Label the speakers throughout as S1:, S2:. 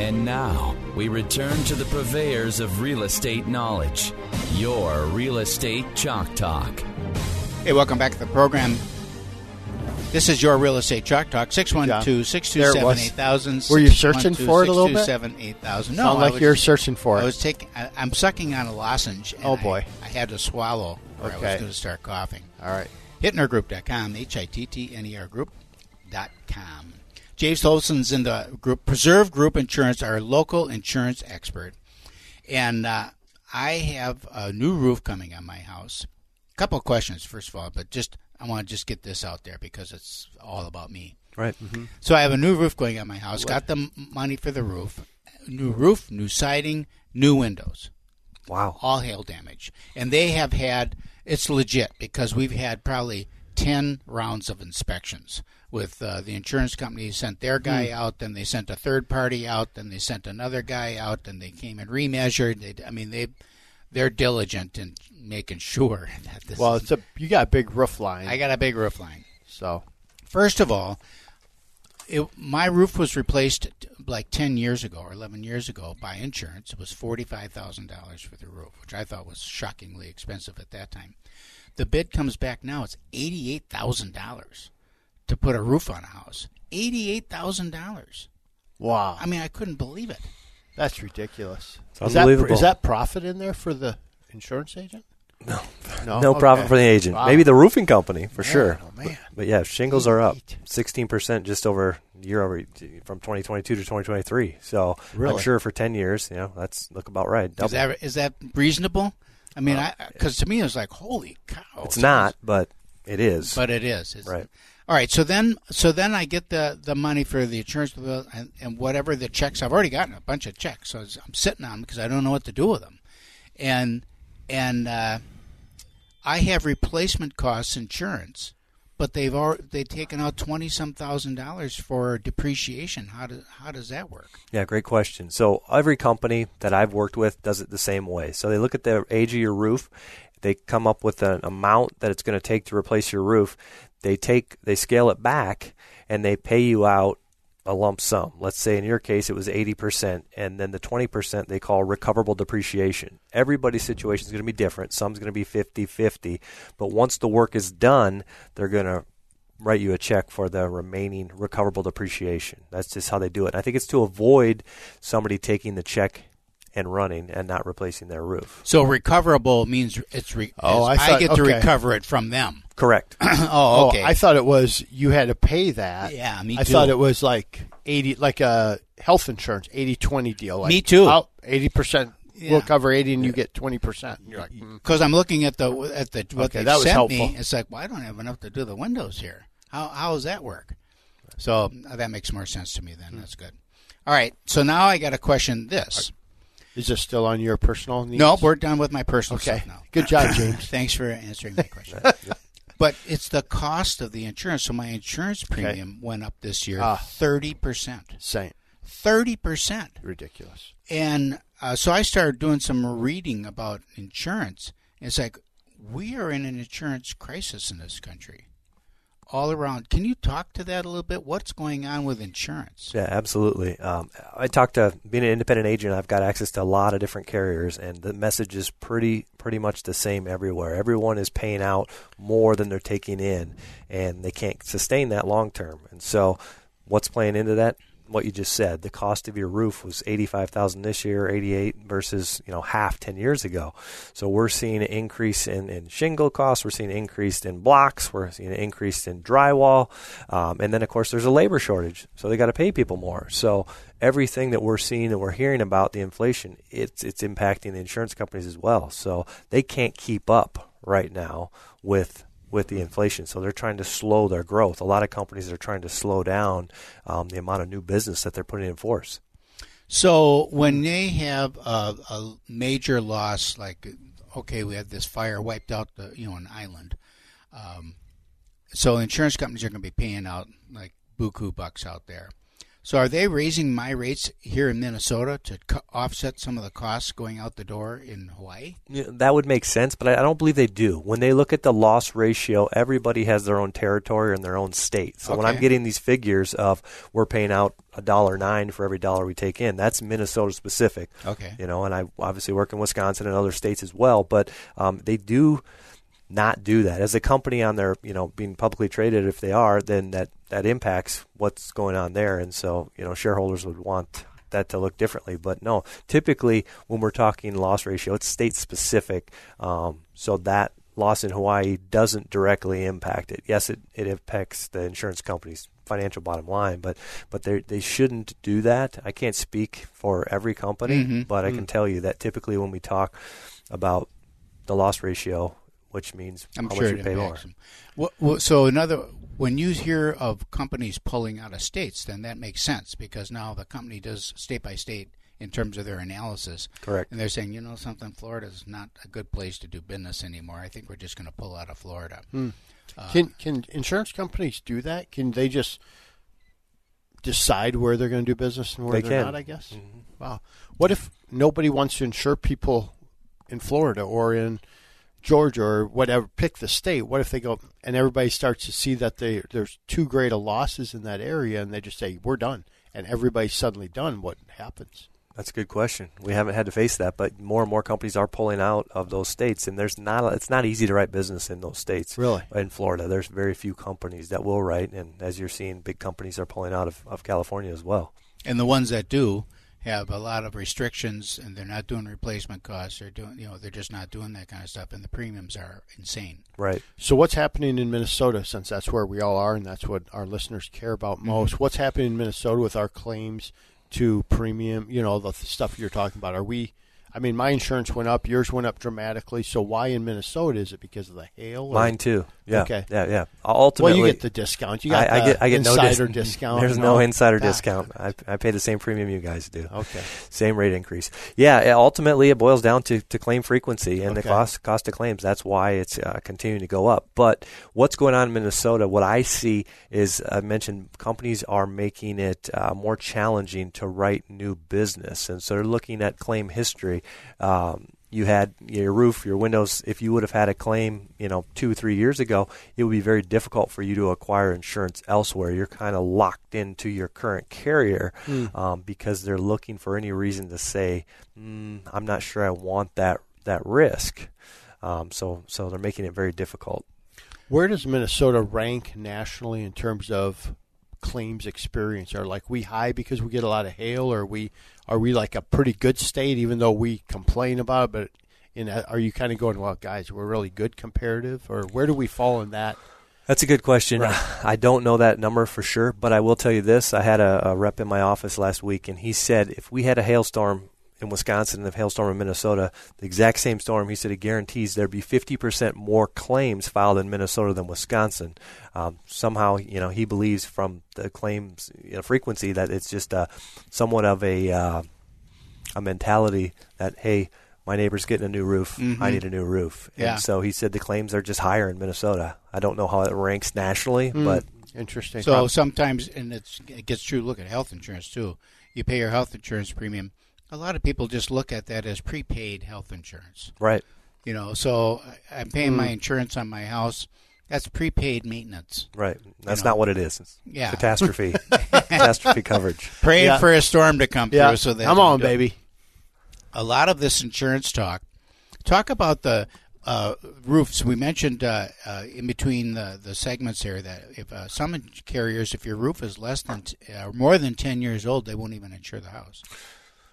S1: And now we return to the purveyors of real estate knowledge, your Real Estate Chalk Talk.
S2: Hey, welcome back to the program. This is your Real Estate Chalk Talk, 612 627 8000.
S3: Were you searching for it a little bit?
S2: 627 8000. No,
S3: Sound
S2: I
S3: like
S2: was-
S3: you're searching for it.
S2: I
S3: it.
S2: was taking, I, I'm sucking on a lozenge. and
S3: Oh,
S2: I-
S3: boy.
S2: I, had to swallow or I was
S3: Okay.
S2: going to start coughing.
S3: All right.
S2: Hittnergroup.com, H I T T N E R Group.com. James Tolson's in the group. Preserve Group Insurance, our local insurance expert. And uh, I have a new roof coming on my house. A couple of questions, first of all, but just I want to just get this out there because it's all about me.
S4: Right.
S2: So I have a new roof going on my house. Got the money for the roof. New roof, new siding, new windows.
S4: Wow.
S2: All hail damage. And they have had it's legit because we've had probably 10 rounds of inspections with uh, the insurance company sent their guy out then they sent a third party out then they sent another guy out then they came and remeasured they I mean they they're diligent in making sure that this
S3: Well, it's a you got a big roof line.
S2: I got a big roof line.
S3: so
S2: First of all, it, my roof was replaced like 10 years ago or 11 years ago by insurance. It was $45,000 for the roof, which I thought was shockingly expensive at that time. The bid comes back now, it's $88,000 to put a roof on a house. $88,000.
S3: wow,
S2: I mean, I couldn't believe it.
S3: that's ridiculous.
S4: It's
S3: is that
S4: unbelievable.
S3: is that profit in there for the insurance agent? No, no,
S4: No profit
S3: Okay.
S4: for the agent.
S3: Wow.
S4: Maybe the roofing company for sure.
S3: oh, man.
S4: But yeah, shingles are up 16% just over year over from 2022 to 2023. So I'm sure for 10 years, you know, that's look about right.
S2: Is that, is that reasonable? I mean, uh, because to me it was like, holy cow.
S4: it's not, but it is.
S2: but it is. It's,
S4: Right.
S2: All right. So then, so then I get the the money for the insurance bill and, and whatever the checks. I've already gotten a bunch of checks, so I'm sitting on them because I don't know what to do with them, and and uh, I have replacement costs insurance, but they've already they've taken out twenty some thousand dollars for depreciation. How does how does that work?
S4: Yeah, great question. So every company that I've worked with does it the same way. So they look at the age of your roof, they come up with an amount that it's going to take to replace your roof. They take they scale it back and they pay you out a lump sum. Let's say in your case it was 80% and then the 20% they call recoverable depreciation. Everybody's situation is going to be different. Some's going to be 50-50, but once the work is done, they're going to write you a check for the remaining recoverable depreciation. That's just how they do it. And I think it's to avoid somebody taking the check and running and not replacing their roof.
S2: So recoverable means it's re-
S3: Oh, I thought-
S2: get to recover it from them.
S4: Correct.
S2: oh, okay.
S3: Oh, I thought it was you had to pay that.
S2: Yeah, me too.
S3: I thought it was like eighty, like a health insurance 80-20 deal. Like
S2: Me too.
S3: Eighty percent
S2: Yeah.
S3: will cover eighty, and you get twenty percent. You're like, mm.
S2: because I'm looking at the at the what
S3: Okay,
S2: they sent
S3: helpful.
S2: me. It's like, well, I don't have enough to do the windows here. How how does that work? So uh, that makes more sense to me. Then that's good. All right. So now I got to question this.
S3: Is this still on your personal needs?
S2: No, we're done with my personal
S3: okay.
S2: stuff now.
S3: Good job, James.
S2: Thanks for answering my question. but it's the cost of the insurance. So my insurance premium went up this year
S3: Ah.
S2: thirty percent.
S3: Same,
S2: Thirty percent.
S3: ridiculous.
S2: And uh, so I started doing some reading about insurance. It's like we are in an insurance crisis in this country, all around. Can you talk to that a little bit? What's going on with insurance?
S4: Yeah, absolutely. Um, I talked to being an independent agent. I've got access to a lot of different carriers, and the message is pretty pretty much the same everywhere. Everyone is paying out more than they're taking in, and they can't sustain that long term. And so, what's playing into that? What you just said. The cost of your roof was eighty five thousand this year, eighty eight versus you know half ten years ago. So we're seeing an increase in, in shingle costs. We're seeing an increase in blocks. We're seeing an increase in drywall, um, and then of course there's a labor shortage. So they got to pay people more. So everything that we're seeing and we're hearing about the inflation, it's it's impacting the insurance companies as well. So they can't keep up right now with with the inflation. So they're trying to slow their growth. A lot of companies are trying to slow down um, the amount of new business that they're putting in force.
S2: So when they have a, a major loss, like okay, we had this fire wiped out the you know an island. Um, so insurance companies are going to be paying out like buku bucks out there. So are they raising my rates here in Minnesota to co- offset some of the costs going out the door in Hawaii?
S4: Yeah, that would make sense, but I, don't believe they do. When they look at the loss ratio, everybody has their own territory and their own state. So when I'm getting these figures of we're paying out a dollar nine for every dollar we take in, that's Minnesota specific.
S2: Okay.
S4: You know, and I obviously work in Wisconsin and other states as well, but um, they do not do that. As a company on their, you know, being publicly traded, if they are, then that, that impacts what's going on there. And so, you know, shareholders would want that to look differently. But no, typically when we're talking loss ratio, it's state specific. Um, so that loss in Hawaii doesn't directly impact it. Yes, it, it impacts the insurance company's financial bottom line, but but they they shouldn't do that. I can't speak for every company,
S2: Mhm.
S4: but I can tell you that typically when we talk about the loss ratio, which means
S2: I'm
S4: how
S2: sure
S4: much we pay more.
S2: What, what, so another, when you hear of companies pulling out of states, then that makes sense because now the company does state by state in terms of their analysis.
S4: Correct.
S2: And they're saying, you know, something, Florida's not a good place to do business anymore. I think we're just going to pull out of Florida. Hmm.
S3: Can uh, can insurance companies do that? Can they just decide where they're going to do business and where
S4: They
S3: are
S4: can.
S3: not? I guess. Mm-hmm. Wow. What if nobody wants to insure people in Florida or in Georgia or whatever? Pick the state. What if they go and everybody starts to see that they there's too great a losses in that area and they just say we're done and everybody's suddenly done? What happens?
S4: That's a good question. We haven't had to face that, but more and more companies are pulling out of those states, and there's not. It's not easy to write business in those states.
S3: Really?
S4: in Florida, there's very few companies that will write, and as you're seeing, big companies are pulling out of, of California as well.
S2: And the ones that do have a lot of restrictions and they're not doing replacement costs. They're doing, you know, they're just not doing that kind of stuff. And the premiums are insane.
S4: Right.
S3: So what's happening in Minnesota since that's where we all are and that's what our listeners care about mm-hmm. most? What's happening in Minnesota with our claims to premium, you know, the stuff you're talking about? Are we I mean, my insurance went up, yours went up dramatically. So why in Minnesota is it because of the hail? or-
S4: Mine too. Yeah.
S3: Okay.
S4: Yeah. Yeah. Ultimately,
S3: Well, you get the discount. You got
S4: I, I get I get no
S3: insider
S4: dis-
S3: discount.
S4: There's no insider discount. I, I pay the same premium you guys do.
S3: Okay.
S4: Same rate increase. Yeah. Ultimately, it boils down to, to claim frequency and the cost cost of claims. That's why it's uh, continuing to go up. But what's going on in Minnesota? What I see is I mentioned companies are making it uh, more challenging to write new business, and so they're looking at claim history. Um, you had your roof, your windows. If you would have had a claim, you know, two or three years ago, it would be very difficult for you to acquire insurance elsewhere. You're kind of locked into your current carrier um, because they're looking for any reason to say, mm, "I'm not sure I want that that risk." Um, so, so they're making it very difficult.
S3: Where does Minnesota rank nationally in terms of claims experience? Are like we high because we get a lot of hail, or are we are we like a pretty good state even though we complain about it? But in a, are you kind of going, well, guys, we're really good comparative, or where do we fall in that?
S4: That's a good question.
S3: Right.
S4: I don't know that number for sure, but I will tell you this. I had a, a rep in my office last week, and he said if we had a hailstorm in Wisconsin and a hailstorm in Minnesota, the exact same storm, he said it guarantees there'd be 50% more claims filed in Minnesota than Wisconsin. Um, somehow, you know, he believes from the claims you know, frequency that it's just uh, somewhat of a uh, a mentality that hey, my neighbor's getting a new roof, I need a new roof,
S2: Yeah.
S4: and so he said the claims are just higher in Minnesota. I don't know how it ranks nationally, but
S3: Interesting.
S2: So sometimes, and it's, it gets true. Look at health insurance too. You pay your health insurance premium. A lot of people just look at that as prepaid health insurance.
S4: right.
S2: You know, so I'm paying my insurance on my house. That's prepaid maintenance.
S4: Right. That's
S2: know.
S4: not what it is. It's
S2: Yeah.
S4: catastrophe. catastrophe coverage.
S2: Praying
S3: Yeah.
S2: for a storm to come
S3: yeah,
S2: through. So that
S3: come on, baby.
S2: a lot of this insurance talk. Talk about the uh, roofs. We mentioned uh, uh, in between the, the segments here that if uh, some carriers, if your roof is less than t- uh, more than ten years old, they won't even insure the house.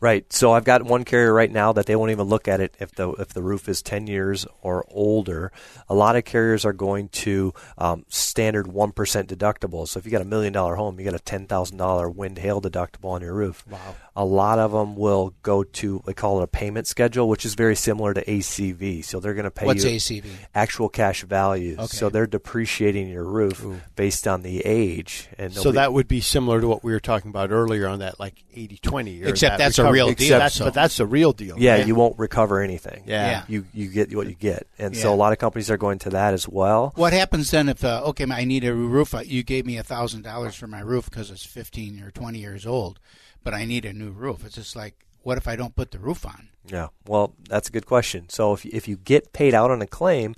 S4: Right. So I've got one carrier right now that they won't even look at it if the if the roof is ten years or older. A lot of carriers are going to um, standard one percent deductible. So if you got a million dollar home, you got a ten thousand dollar wind hail deductible on your roof. Wow. A lot of them will go to they call it a payment schedule, which is very similar to ACV. So they're going to pay
S2: What's
S4: you
S2: ACV?
S4: actual cash values.
S2: Okay.
S4: So they're depreciating your roof based on the age. And
S3: So
S4: be-
S3: that would be similar to what we were talking about earlier on that like 80-20. or
S2: Except
S3: that
S2: that's a
S3: recovery.
S2: real deal,
S3: that's-
S2: so-
S3: But that's the real deal.
S4: yeah,
S3: right?
S4: you won't recover anything.
S3: Yeah.
S2: Yeah.
S4: You you get what you get, and so a lot of companies are going to that as well.
S2: What happens then if uh, okay, I need a roof? uh, You gave me a thousand dollars for my roof because it's fifteen or twenty years old, but I need a new roof. It's just like, what if I don't put the roof on?
S4: Yeah, well, that's a good question. So if if you get paid out on a claim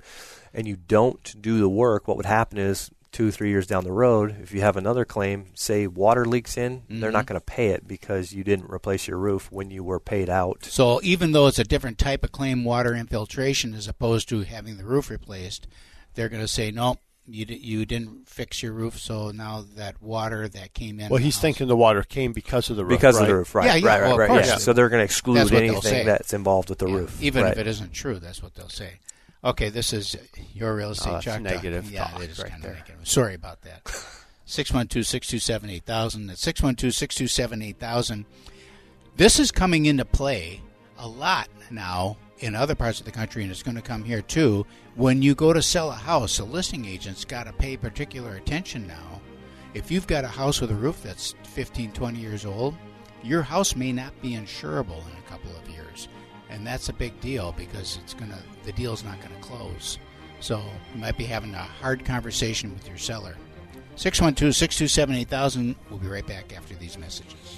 S4: and you don't do the work, what would happen is two three years down the road, if you have another claim, say water leaks in, they're not mm-hmm. going to pay it because you didn't replace your roof when you were paid out.
S2: So even though it's a different type of claim, water infiltration, as opposed to having the roof replaced, they're going to say no. You, di- you didn't fix your roof, so now that water that came in.
S3: Well, he's
S2: house-
S3: ting the water came because of the roof.
S4: Because
S3: right?
S4: of the roof, right?
S2: Yeah, yeah,
S4: right,
S2: well,
S4: right, right. Yeah. So they're going to exclude
S2: That's
S4: anything that's involved with the
S2: Yeah,
S4: roof,
S2: even
S4: right.
S2: if it isn't true. That's what they'll say. Okay, this is your real estate
S3: Oh, that's
S2: Chalk Talk.
S3: negative
S2: Yeah, it is
S3: right
S2: kind of negative. Sorry about that. 612-627-8000. That's 612-627-8000. This is coming into play a lot now in other parts of the country, and it's going to come here too. When you go to sell a house, a listing agent's got to pay particular attention now. If you've got a house with a roof that's 15, 20 years old, your house may not be insurable in a couple of years. And that's a big deal because it's to the deal's not to close. So you might be having a hard conversation with your seller. 612-627-8000. We'll be right back after these messages.